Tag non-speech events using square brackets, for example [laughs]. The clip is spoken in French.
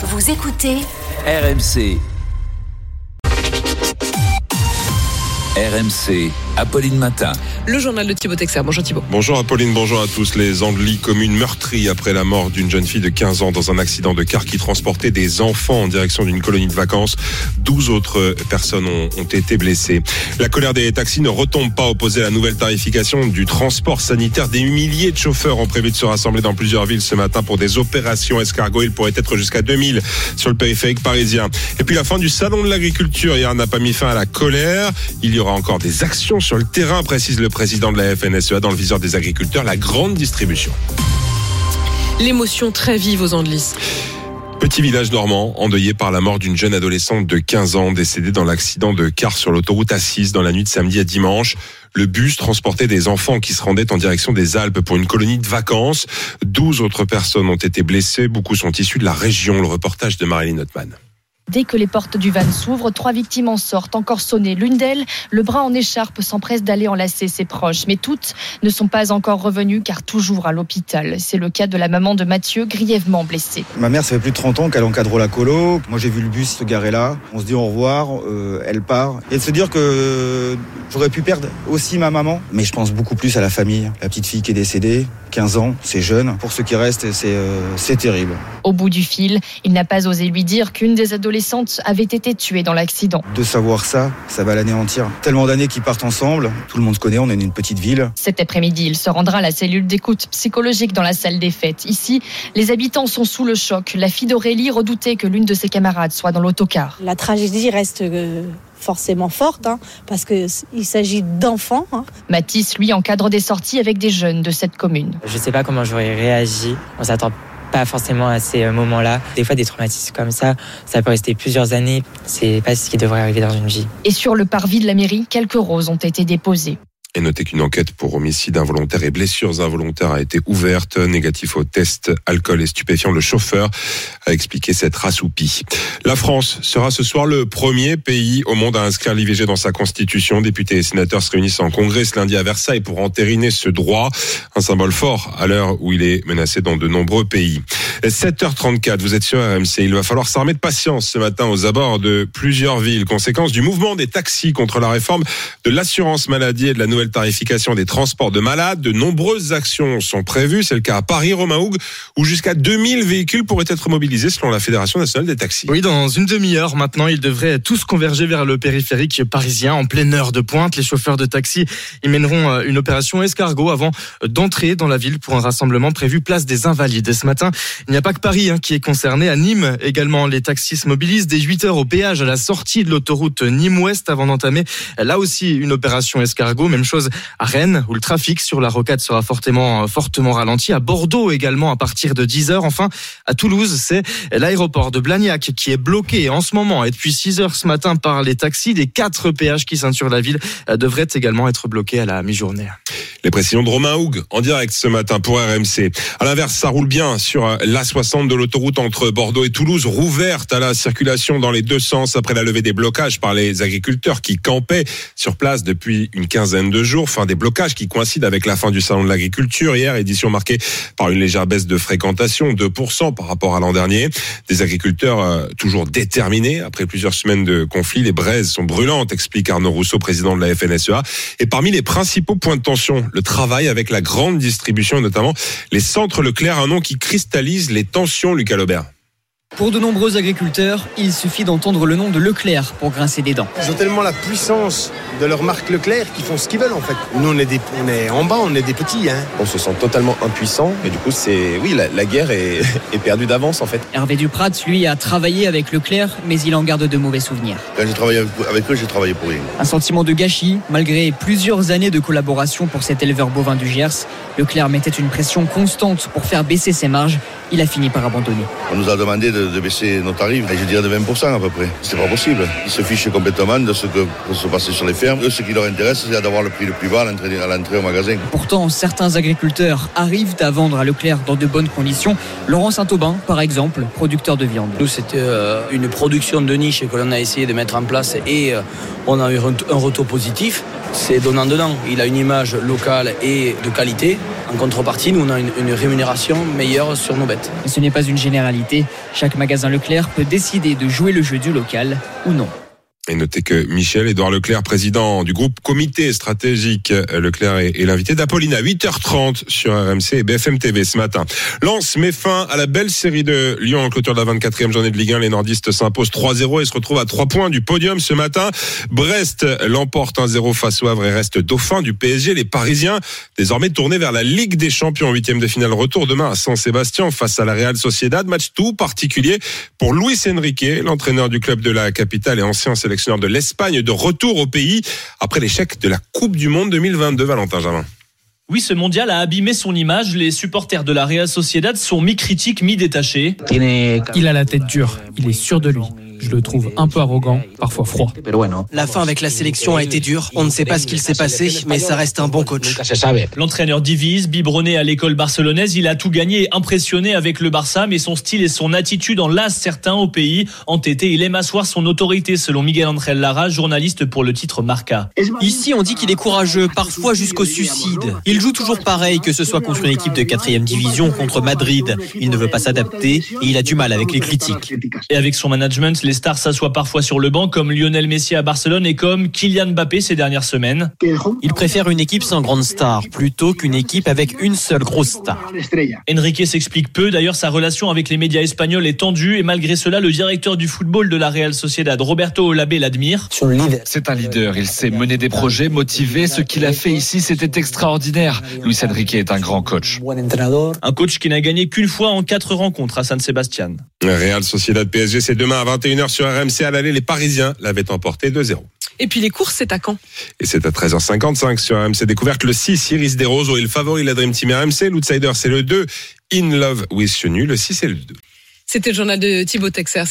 Vous écoutez RMC. RMC, Apolline Matin. Le journal de Thibaut Texer. Bonjour Thibaut. Bonjour Apolline, bonjour à tous. Les Andelys, commune meurtrie après la mort d'une jeune fille de 15 ans dans un accident de car qui transportait des enfants en direction d'une colonie de vacances. 12 autres personnes ont, ont, été blessées. La colère des taxis ne retombe pas opposée à la nouvelle tarification du transport sanitaire. Des milliers de chauffeurs ont prévu de se rassembler dans plusieurs villes ce matin pour des opérations escargot. Il pourrait être jusqu'à 2000 sur le périphérique parisien. Et puis la fin du salon de l'agriculture hier n'a pas mis fin à la colère. Il y aura encore des actions sur le terrain, précise le président de la FNSEA dans le viseur des agriculteurs, la grande distribution. L'émotion très vive aux Andelys. Petit village normand, endeuillé par la mort d'une jeune adolescente de 15 ans décédée dans l'accident de car sur l'autoroute A6 dans la nuit de samedi à dimanche. Le bus transportait des enfants qui se rendaient en direction des Alpes pour une colonie de vacances. 12 autres personnes ont été blessées. Beaucoup sont issus de la région. Le reportage de Marilyn Notman. Dès que les portes du van s'ouvrent, trois victimes en sortent, encore sonnées. L'une d'elles, le bras en écharpe, s'empresse d'aller enlacer ses proches. Mais toutes ne sont pas encore revenues car toujours à l'hôpital. C'est le cas de la maman de Mathieu, grièvement blessée. Ma mère, ça fait plus de 30 ans qu'elle encadre la colo. Moi, j'ai vu le bus se garer là. On se dit au revoir, euh, elle part. Et de se dire que j'aurais pu perdre aussi ma maman. Mais je pense beaucoup plus à la famille. La petite fille qui est décédée, 15 ans, c'est jeune. Pour ceux qui restent, c'est euh, terrible. Au bout du fil, il n'a pas osé lui dire qu'une des adolescentes avait été tuée dans l'accident. De savoir ça, ça va l'anéantir. Tellement d'années qui partent ensemble, tout le monde se connaît, on est une petite ville. Cet après-midi, il se rendra à la cellule d'écoute psychologique dans la salle des fêtes. Ici, les habitants sont sous le choc. La fille d'Aurélie redoutait que l'une de ses camarades soit dans l'autocar. La tragédie reste forcément forte, hein, parce qu'il s'agit d'enfants. Hein. Mathis, lui, encadre des sorties avec des jeunes de cette commune. Je ne sais pas comment j'aurais réagi. On s'attend pas forcément à ces moments-là. Des fois, des traumatismes comme ça, ça peut rester plusieurs années. C'est pas ce qui devrait arriver dans une vie. Et sur le parvis de la mairie, quelques roses ont été déposées. Et notez qu'une enquête pour homicide involontaire et blessures involontaires a été ouverte, négatif au test alcool et stupéfiant. Le chauffeur a expliqué s'être assoupi. La France sera ce soir le premier pays au monde à inscrire l'IVG dans sa constitution. Députés et sénateurs se réunissent en congrès ce lundi à Versailles pour entériner ce droit. Un symbole fort à l'heure où il est menacé dans de nombreux pays. 7h34, vous êtes sur RMC. Il va falloir s'armer de patience ce matin aux abords de plusieurs villes. Conséquence du mouvement des taxis contre la réforme de l'assurance maladie et de la nouvelle tarification des transports de malades. De nombreuses actions sont prévues. C'est le cas à Paris, Romain Houg, où jusqu'à 2000 véhicules pourraient être mobilisés selon la Fédération nationale des taxis. Oui, dans une demi-heure maintenant, ils devraient tous converger vers le périphérique parisien en pleine heure de pointe. Les chauffeurs de taxi y mèneront une opération escargot avant d'entrer dans la ville pour un rassemblement prévu place des Invalides. Et ce matin, il n'y a pas que Paris hein, qui est concerné. À Nîmes également, les taxis se mobilisent dès 8 heures au péage à la sortie de l'autoroute Nîmes-Ouest avant d'entamer là aussi une opération escargot. Même chose à Rennes où le trafic sur la rocade sera fortement, fortement ralenti. À Bordeaux également à partir de 10 heures. Enfin, à Toulouse, c'est l'aéroport de Blagnac qui est bloqué en ce moment et depuis 6 heures ce matin par les taxis. Les quatre péages qui ceinturent la ville devraient également être bloqués à la mi-journée. Les précisions de Romain Houg en direct ce matin pour RMC. À l'inverse, ça roule bien sur l'A60 de l'autoroute entre Bordeaux et Toulouse, rouverte à la circulation dans les deux sens après la levée des blocages par les agriculteurs qui campaient sur place depuis une quinzaine de jours. Fin des blocages qui coïncident avec la fin du salon de l'agriculture hier, édition marquée par une légère baisse de fréquentation, 2% par rapport à l'an dernier. Des agriculteurs euh, toujours déterminés après plusieurs semaines de conflit. Les braises sont brûlantes, explique Arnaud Rousseau, président de la FNSEA. Et parmi les principaux points de tension, le travail avec la grande distribution notamment les centres Leclerc, un nom qui cristallise les tensions, Lucas Lobert. Pour de nombreux agriculteurs, il suffit d'entendre le nom de Leclerc pour grincer des dents. Ils ont tellement la puissance de leur marque Leclerc qu'ils font ce qu'ils veulent en fait. Nous on est, des, on est en bas, on est des petits. Hein. On se sent totalement impuissant et du coup c'est oui la, la guerre est, [laughs] est perdue d'avance en fait. Hervé Duprat, lui, a travaillé avec Leclerc, mais il en garde de mauvais souvenirs. Quand j'ai travaillé avec eux, j'ai travaillé pour rien. Un sentiment de gâchis, malgré plusieurs années de collaboration pour cet éleveur bovin du Gers. Leclerc mettait une pression constante pour faire baisser ses marges. Il a fini par abandonner. On nous a demandé de, de baisser nos tarifs, et je dirais de 20% à peu près. C'est pas possible. Ils se fichent complètement de ce que peut se passer sur les fermes. Eux, ce qui leur intéresse, c'est d'avoir le prix le plus bas à l'entrée, à l'entrée au magasin. Pourtant, certains agriculteurs arrivent à vendre à Leclerc dans de bonnes conditions. Laurent Saint-Aubin, par exemple, producteur de viande. Nous, c'était euh, une production de niche que l'on a essayé de mettre en place et euh, on a eu un retour positif. C'est donnant-donnant. Il a une image locale et de qualité. En contrepartie, nous, on a une, une rémunération meilleure sur nos bêtes. Ce n'est pas une généralité. Chaque magasin Leclerc peut décider de jouer le jeu du local ou non. Et notez que Michel-Édouard Leclerc, président du groupe Comité Stratégique euh, Leclerc, est, est l'invité d'Apolline à 8h30 sur RMC et BFM TV ce matin. Lance met fin à la belle série de Lyon en clôture de la 24e journée de Ligue 1. Les nordistes s'imposent 3-0 et se retrouvent à 3 points du podium ce matin. Brest l'emporte 1-0 face au Havre et reste dauphin du PSG. Les Parisiens, désormais tournés vers la Ligue des Champions, huitième de finale retour demain à San-Sébastien face à la Real Sociedad. Match tout particulier pour Luis Enrique, l'entraîneur du club de la capitale et ancien sélectionneur de l'Espagne de retour au pays après l'échec de la Coupe du Monde 2022. Valentin Jamin. Oui, ce mondial a abîmé son image. Les supporters de la Real Sociedad sont mi-critiques, mi-détachés. Il a la tête dure, il est sûr de lui. Je le trouve un peu arrogant, parfois froid. La fin avec la sélection a été dure. On ne sait pas ce qu'il s'est passé, mais ça reste un bon coach. L'entraîneur divise, biberonné à l'école barcelonaise, il a tout gagné et impressionné avec le Barça, mais son style et son attitude en lassent certains au pays. Entêté, il aime asseoir son autorité, selon Miguel Ángel Lara, journaliste pour le titre Marca. Ici, on dit qu'il est courageux, parfois jusqu'au suicide. Il joue toujours pareil, que ce soit contre une équipe de 4 division ou contre Madrid. Il ne veut pas s'adapter et il a du mal avec les critiques. Et avec son management, les stars s'assoient parfois sur le banc, comme Lionel Messi à Barcelone et comme Kylian Mbappé ces dernières semaines. Il préfère une équipe sans grande star plutôt qu'une équipe avec une seule grosse star. Enrique s'explique peu. D'ailleurs, sa relation avec les médias espagnols est tendue et malgré cela, le directeur du football de la Real Sociedad, Roberto Olabe, l'admire. C'est un leader. Il sait mener des projets, motiver. Ce qu'il a fait ici, c'était extraordinaire. Luis Enrique est un grand coach. Un coach qui n'a gagné qu'une fois en quatre rencontres à San Sebastian. Real Sociedad PSG, c'est demain à 21h sur RMC à l'aller. Les Parisiens l'avaient emporté 2-0. Et puis les courses, c'est à quand? Et c'est à 13h55 sur RMC Découverte. Le 6, Iris des Roses, est le favori, la Dream Team RMC. L'outsider, c'est le 2, In Love with Chenu. Le 6 et le 2. C'était le journal de Thibaut Texer.